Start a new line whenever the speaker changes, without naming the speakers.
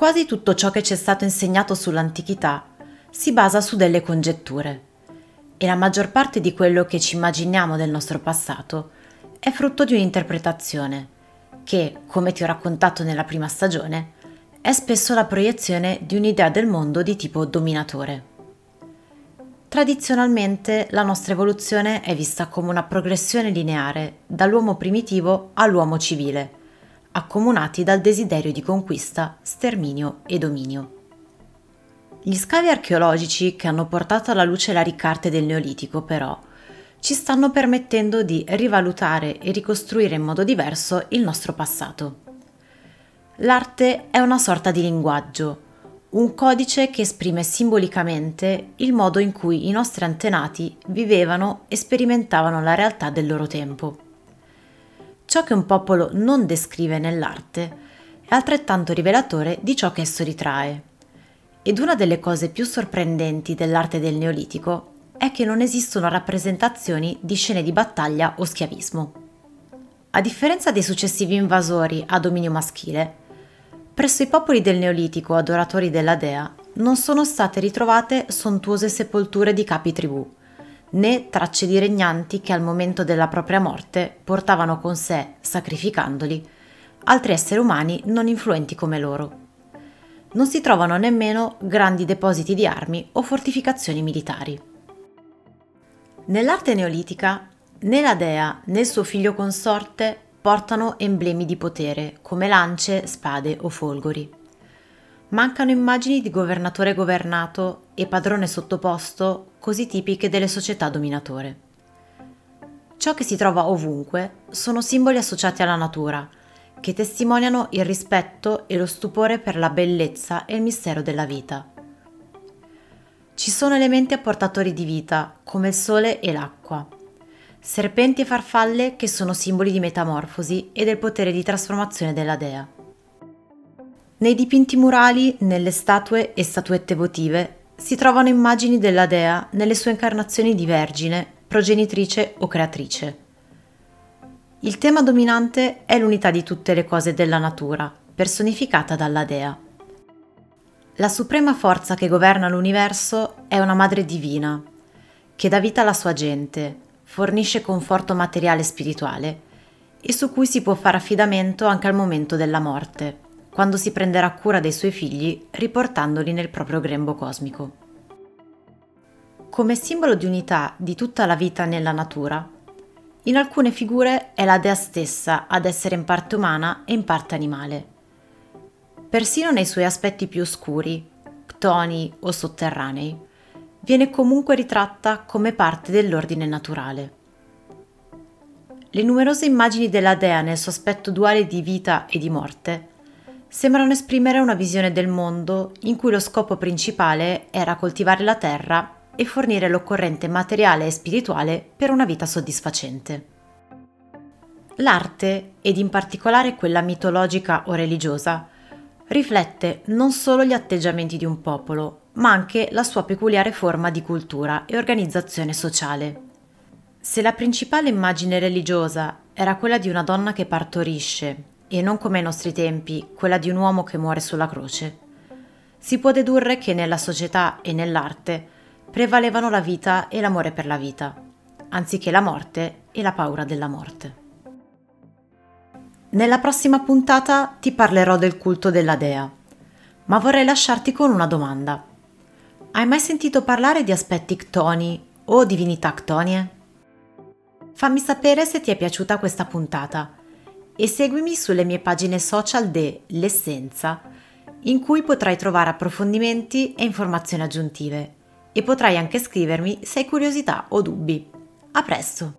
Quasi tutto ciò che ci è stato insegnato sull'antichità si basa su delle congetture e la maggior parte di quello che ci immaginiamo del nostro passato è frutto di un'interpretazione che, come ti ho raccontato nella prima stagione, è spesso la proiezione di un'idea del mondo di tipo dominatore. Tradizionalmente la nostra evoluzione è vista come una progressione lineare dall'uomo primitivo all'uomo civile, accomunati dal desiderio di conquista, sterminio e dominio. Gli scavi archeologici che hanno portato alla luce la ricarte del Neolitico, però, ci stanno permettendo di rivalutare e ricostruire in modo diverso il nostro passato. L'arte è una sorta di linguaggio, un codice che esprime simbolicamente il modo in cui i nostri antenati vivevano e sperimentavano la realtà del loro tempo. Ciò che un popolo non descrive nell'arte è altrettanto rivelatore di ciò che esso ritrae. Ed una delle cose più sorprendenti dell'arte del Neolitico è che non esistono rappresentazioni di scene di battaglia o schiavismo. A differenza dei successivi invasori a dominio maschile, presso i popoli del Neolitico adoratori della dea non sono state ritrovate sontuose sepolture di capi tribù, né tracce di regnanti che al momento della propria morte portavano con sé, sacrificandoli, altri esseri umani non influenti come loro non si trovano nemmeno grandi depositi di armi o fortificazioni militari. Nell'arte neolitica, né la dea né il suo figlio consorte portano emblemi di potere come lance, spade o folgori. Mancano immagini di governatore governato e padrone sottoposto così tipiche delle società dominatore. Ciò che si trova ovunque sono simboli associati alla natura, che testimoniano il rispetto e lo stupore per la bellezza e il mistero della vita. Ci sono elementi apportatori di vita, come il sole e l'acqua, serpenti e farfalle che sono simboli di metamorfosi e del potere di trasformazione della dea. Nei dipinti murali, nelle statue e statuette votive, si trovano immagini della dea nelle sue incarnazioni di vergine, progenitrice o creatrice. Il tema dominante è l'unità di tutte le cose della natura, personificata dalla dea. La suprema forza che governa l'universo è una madre divina, che dà vita alla sua gente, fornisce conforto materiale e spirituale e su cui si può fare affidamento anche al momento della morte, quando si prenderà cura dei suoi figli riportandoli nel proprio grembo cosmico. Come simbolo di unità di tutta la vita nella natura, in alcune figure è la dea stessa ad essere in parte umana e in parte animale. Persino nei suoi aspetti più oscuri, ctoni o sotterranei, viene comunque ritratta come parte dell'ordine naturale. Le numerose immagini della dea nel suo aspetto duale di vita e di morte sembrano esprimere una visione del mondo in cui lo scopo principale era coltivare la terra e fornire l'occorrente materiale e spirituale per una vita soddisfacente. L'arte, ed in particolare quella mitologica o religiosa, riflette non solo gli atteggiamenti di un popolo, ma anche la sua peculiare forma di cultura e organizzazione sociale. Se la principale immagine religiosa era quella di una donna che partorisce, e non come ai nostri tempi quella di un uomo che muore sulla croce, si può dedurre che nella società e nell'arte prevalevano la vita e l'amore per la vita, anziché la morte e la paura della morte. Nella prossima puntata ti parlerò del culto della dea, ma vorrei lasciarti con una domanda. Hai mai sentito parlare di aspetti ctoni o divinità ctonie? Fammi sapere se ti è piaciuta questa puntata e seguimi sulle mie pagine social de L'Essenza, in cui potrai trovare approfondimenti e informazioni aggiuntive e potrai anche scrivermi se hai curiosità o dubbi. A presto!